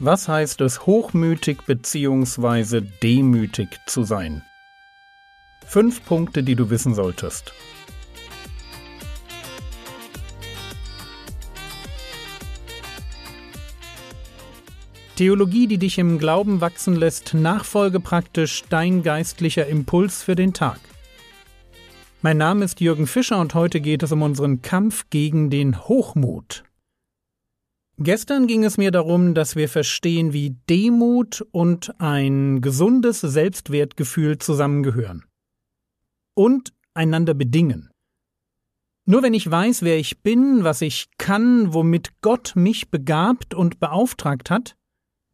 Was heißt es, hochmütig bzw. demütig zu sein? Fünf Punkte, die du wissen solltest. Theologie, die dich im Glauben wachsen lässt, nachfolge praktisch dein geistlicher Impuls für den Tag. Mein Name ist Jürgen Fischer und heute geht es um unseren Kampf gegen den Hochmut. Gestern ging es mir darum, dass wir verstehen, wie Demut und ein gesundes Selbstwertgefühl zusammengehören. Und einander bedingen. Nur wenn ich weiß, wer ich bin, was ich kann, womit Gott mich begabt und beauftragt hat,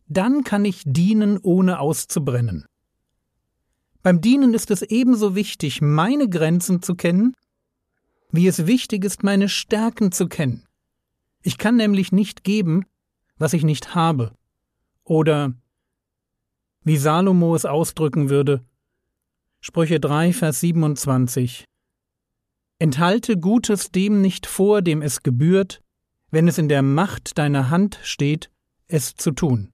dann kann ich dienen, ohne auszubrennen. Beim Dienen ist es ebenso wichtig, meine Grenzen zu kennen, wie es wichtig ist, meine Stärken zu kennen. Ich kann nämlich nicht geben, was ich nicht habe. Oder wie Salomo es ausdrücken würde, Sprüche 3, Vers 27. Enthalte Gutes dem nicht vor, dem es gebührt, wenn es in der Macht deiner Hand steht, es zu tun.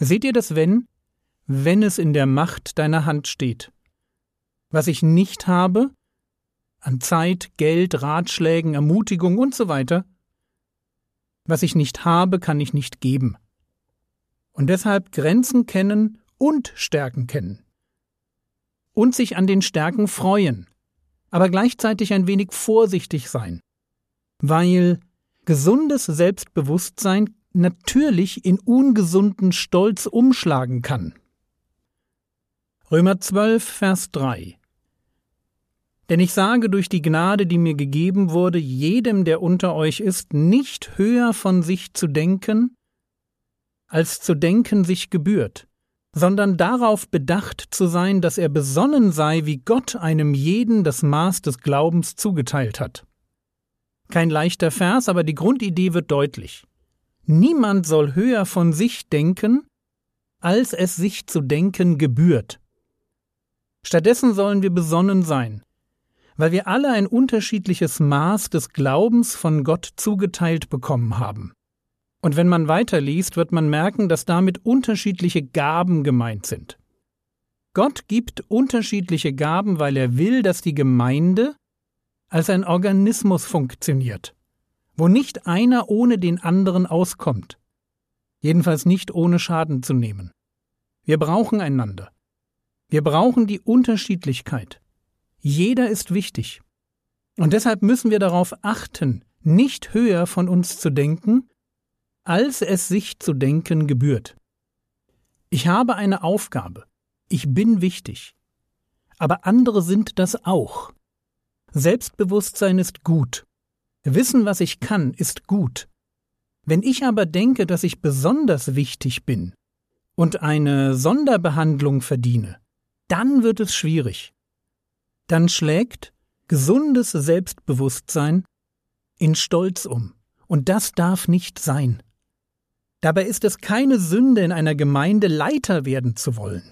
Seht ihr das wenn? Wenn es in der Macht deiner Hand steht. Was ich nicht habe, an Zeit, Geld, Ratschlägen, Ermutigung und so weiter, was ich nicht habe, kann ich nicht geben. Und deshalb Grenzen kennen und Stärken kennen. Und sich an den Stärken freuen, aber gleichzeitig ein wenig vorsichtig sein. Weil gesundes Selbstbewusstsein natürlich in ungesunden Stolz umschlagen kann. Römer 12, Vers 3 denn ich sage durch die Gnade, die mir gegeben wurde, jedem, der unter euch ist, nicht höher von sich zu denken, als zu denken sich gebührt, sondern darauf bedacht zu sein, dass er besonnen sei, wie Gott einem jeden das Maß des Glaubens zugeteilt hat. Kein leichter Vers, aber die Grundidee wird deutlich. Niemand soll höher von sich denken, als es sich zu denken gebührt. Stattdessen sollen wir besonnen sein, weil wir alle ein unterschiedliches Maß des Glaubens von Gott zugeteilt bekommen haben. Und wenn man weiterliest, wird man merken, dass damit unterschiedliche Gaben gemeint sind. Gott gibt unterschiedliche Gaben, weil er will, dass die Gemeinde als ein Organismus funktioniert, wo nicht einer ohne den anderen auskommt, jedenfalls nicht ohne Schaden zu nehmen. Wir brauchen einander. Wir brauchen die Unterschiedlichkeit. Jeder ist wichtig. Und deshalb müssen wir darauf achten, nicht höher von uns zu denken, als es sich zu denken gebührt. Ich habe eine Aufgabe. Ich bin wichtig. Aber andere sind das auch. Selbstbewusstsein ist gut. Wissen, was ich kann, ist gut. Wenn ich aber denke, dass ich besonders wichtig bin und eine Sonderbehandlung verdiene, dann wird es schwierig dann schlägt gesundes Selbstbewusstsein in Stolz um. Und das darf nicht sein. Dabei ist es keine Sünde, in einer Gemeinde Leiter werden zu wollen.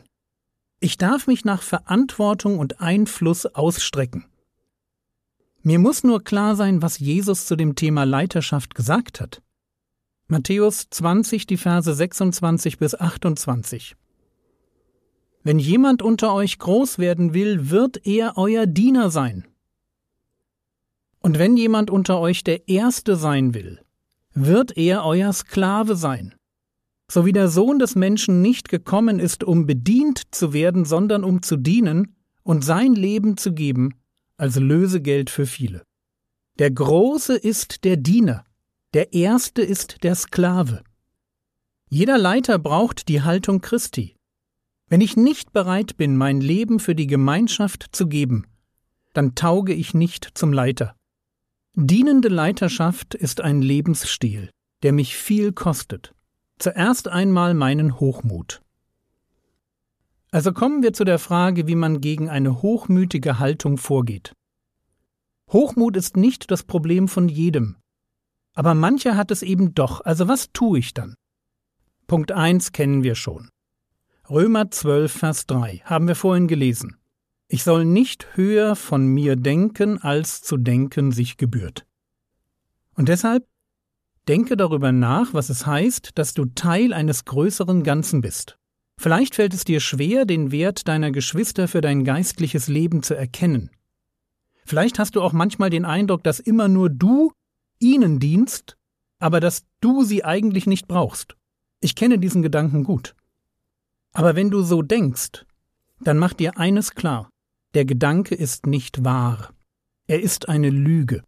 Ich darf mich nach Verantwortung und Einfluss ausstrecken. Mir muss nur klar sein, was Jesus zu dem Thema Leiterschaft gesagt hat. Matthäus 20, die Verse 26 bis 28. Wenn jemand unter euch groß werden will, wird er euer Diener sein. Und wenn jemand unter euch der Erste sein will, wird er euer Sklave sein. So wie der Sohn des Menschen nicht gekommen ist, um bedient zu werden, sondern um zu dienen und sein Leben zu geben als Lösegeld für viele. Der Große ist der Diener, der Erste ist der Sklave. Jeder Leiter braucht die Haltung Christi. Wenn ich nicht bereit bin, mein Leben für die Gemeinschaft zu geben, dann tauge ich nicht zum Leiter. Dienende Leiterschaft ist ein Lebensstil, der mich viel kostet. Zuerst einmal meinen Hochmut. Also kommen wir zu der Frage, wie man gegen eine hochmütige Haltung vorgeht. Hochmut ist nicht das Problem von jedem. Aber mancher hat es eben doch, also was tue ich dann? Punkt 1 kennen wir schon. Römer 12, Vers 3 haben wir vorhin gelesen. Ich soll nicht höher von mir denken, als zu denken sich gebührt. Und deshalb Denke darüber nach, was es heißt, dass du Teil eines größeren Ganzen bist. Vielleicht fällt es dir schwer, den Wert deiner Geschwister für dein geistliches Leben zu erkennen. Vielleicht hast du auch manchmal den Eindruck, dass immer nur du ihnen dienst, aber dass du sie eigentlich nicht brauchst. Ich kenne diesen Gedanken gut. Aber wenn du so denkst, dann mach dir eines klar. Der Gedanke ist nicht wahr. Er ist eine Lüge.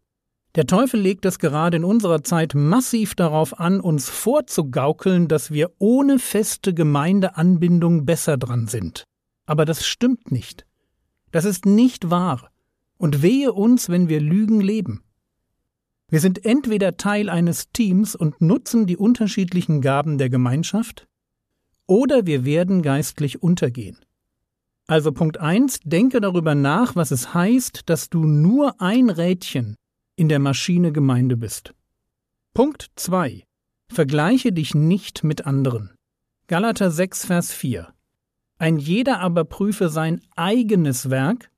Der Teufel legt es gerade in unserer Zeit massiv darauf an, uns vorzugaukeln, dass wir ohne feste Gemeindeanbindung besser dran sind. Aber das stimmt nicht. Das ist nicht wahr. Und wehe uns, wenn wir Lügen leben. Wir sind entweder Teil eines Teams und nutzen die unterschiedlichen Gaben der Gemeinschaft, oder wir werden geistlich untergehen. Also Punkt 1, denke darüber nach, was es heißt, dass du nur ein Rädchen in der Maschine Gemeinde bist. Punkt 2. Vergleiche dich nicht mit anderen. Galater 6, Vers 4. Ein jeder aber prüfe sein eigenes Werk,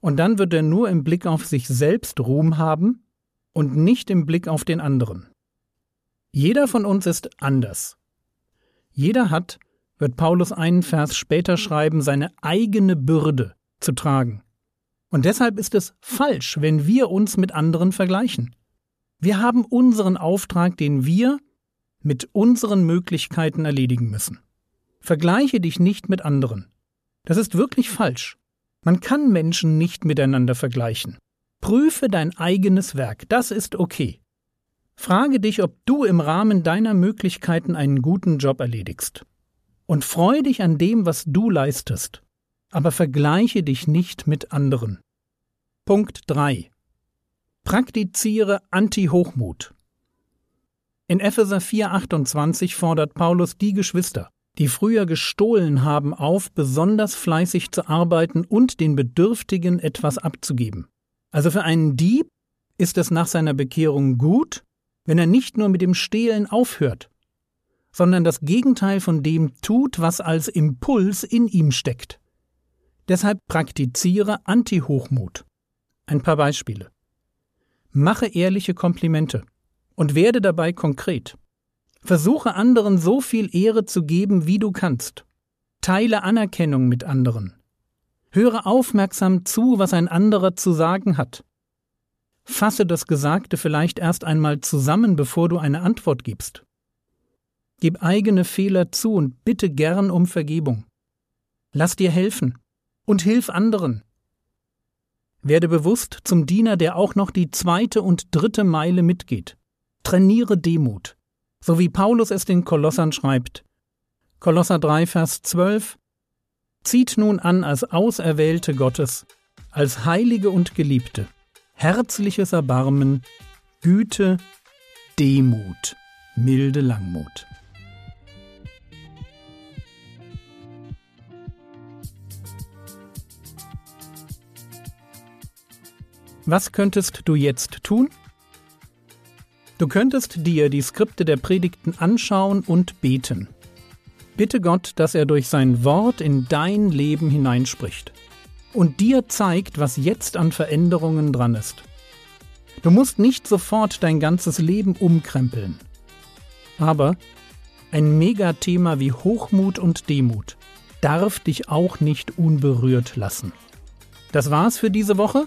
und dann wird er nur im Blick auf sich selbst Ruhm haben und nicht im Blick auf den anderen. Jeder von uns ist anders. Jeder hat, wird Paulus einen Vers später schreiben, seine eigene Bürde zu tragen. Und deshalb ist es falsch, wenn wir uns mit anderen vergleichen. Wir haben unseren Auftrag, den wir mit unseren Möglichkeiten erledigen müssen. Vergleiche dich nicht mit anderen. Das ist wirklich falsch. Man kann Menschen nicht miteinander vergleichen. Prüfe dein eigenes Werk, das ist okay. Frage dich, ob du im Rahmen deiner Möglichkeiten einen guten Job erledigst. Und freu dich an dem, was du leistest aber vergleiche dich nicht mit anderen. Punkt 3. Praktiziere Anti-Hochmut. In Epheser 4,28 fordert Paulus die Geschwister, die früher gestohlen haben, auf, besonders fleißig zu arbeiten und den Bedürftigen etwas abzugeben. Also für einen Dieb ist es nach seiner Bekehrung gut, wenn er nicht nur mit dem Stehlen aufhört, sondern das Gegenteil von dem tut, was als Impuls in ihm steckt. Deshalb praktiziere Anti-Hochmut. Ein paar Beispiele. Mache ehrliche Komplimente und werde dabei konkret. Versuche anderen so viel Ehre zu geben, wie du kannst. Teile Anerkennung mit anderen. Höre aufmerksam zu, was ein anderer zu sagen hat. Fasse das Gesagte vielleicht erst einmal zusammen, bevor du eine Antwort gibst. Gib eigene Fehler zu und bitte gern um Vergebung. Lass dir helfen und hilf anderen. Werde bewusst zum Diener, der auch noch die zweite und dritte Meile mitgeht. Trainiere Demut, so wie Paulus es den Kolossern schreibt. Kolosser 3, Vers 12 Zieht nun an als Auserwählte Gottes, als Heilige und Geliebte, herzliches Erbarmen, Güte, Demut, milde Langmut. Was könntest du jetzt tun? Du könntest dir die Skripte der Predigten anschauen und beten. Bitte Gott, dass er durch sein Wort in dein Leben hineinspricht und dir zeigt, was jetzt an Veränderungen dran ist. Du musst nicht sofort dein ganzes Leben umkrempeln. Aber ein Megathema wie Hochmut und Demut darf dich auch nicht unberührt lassen. Das war's für diese Woche.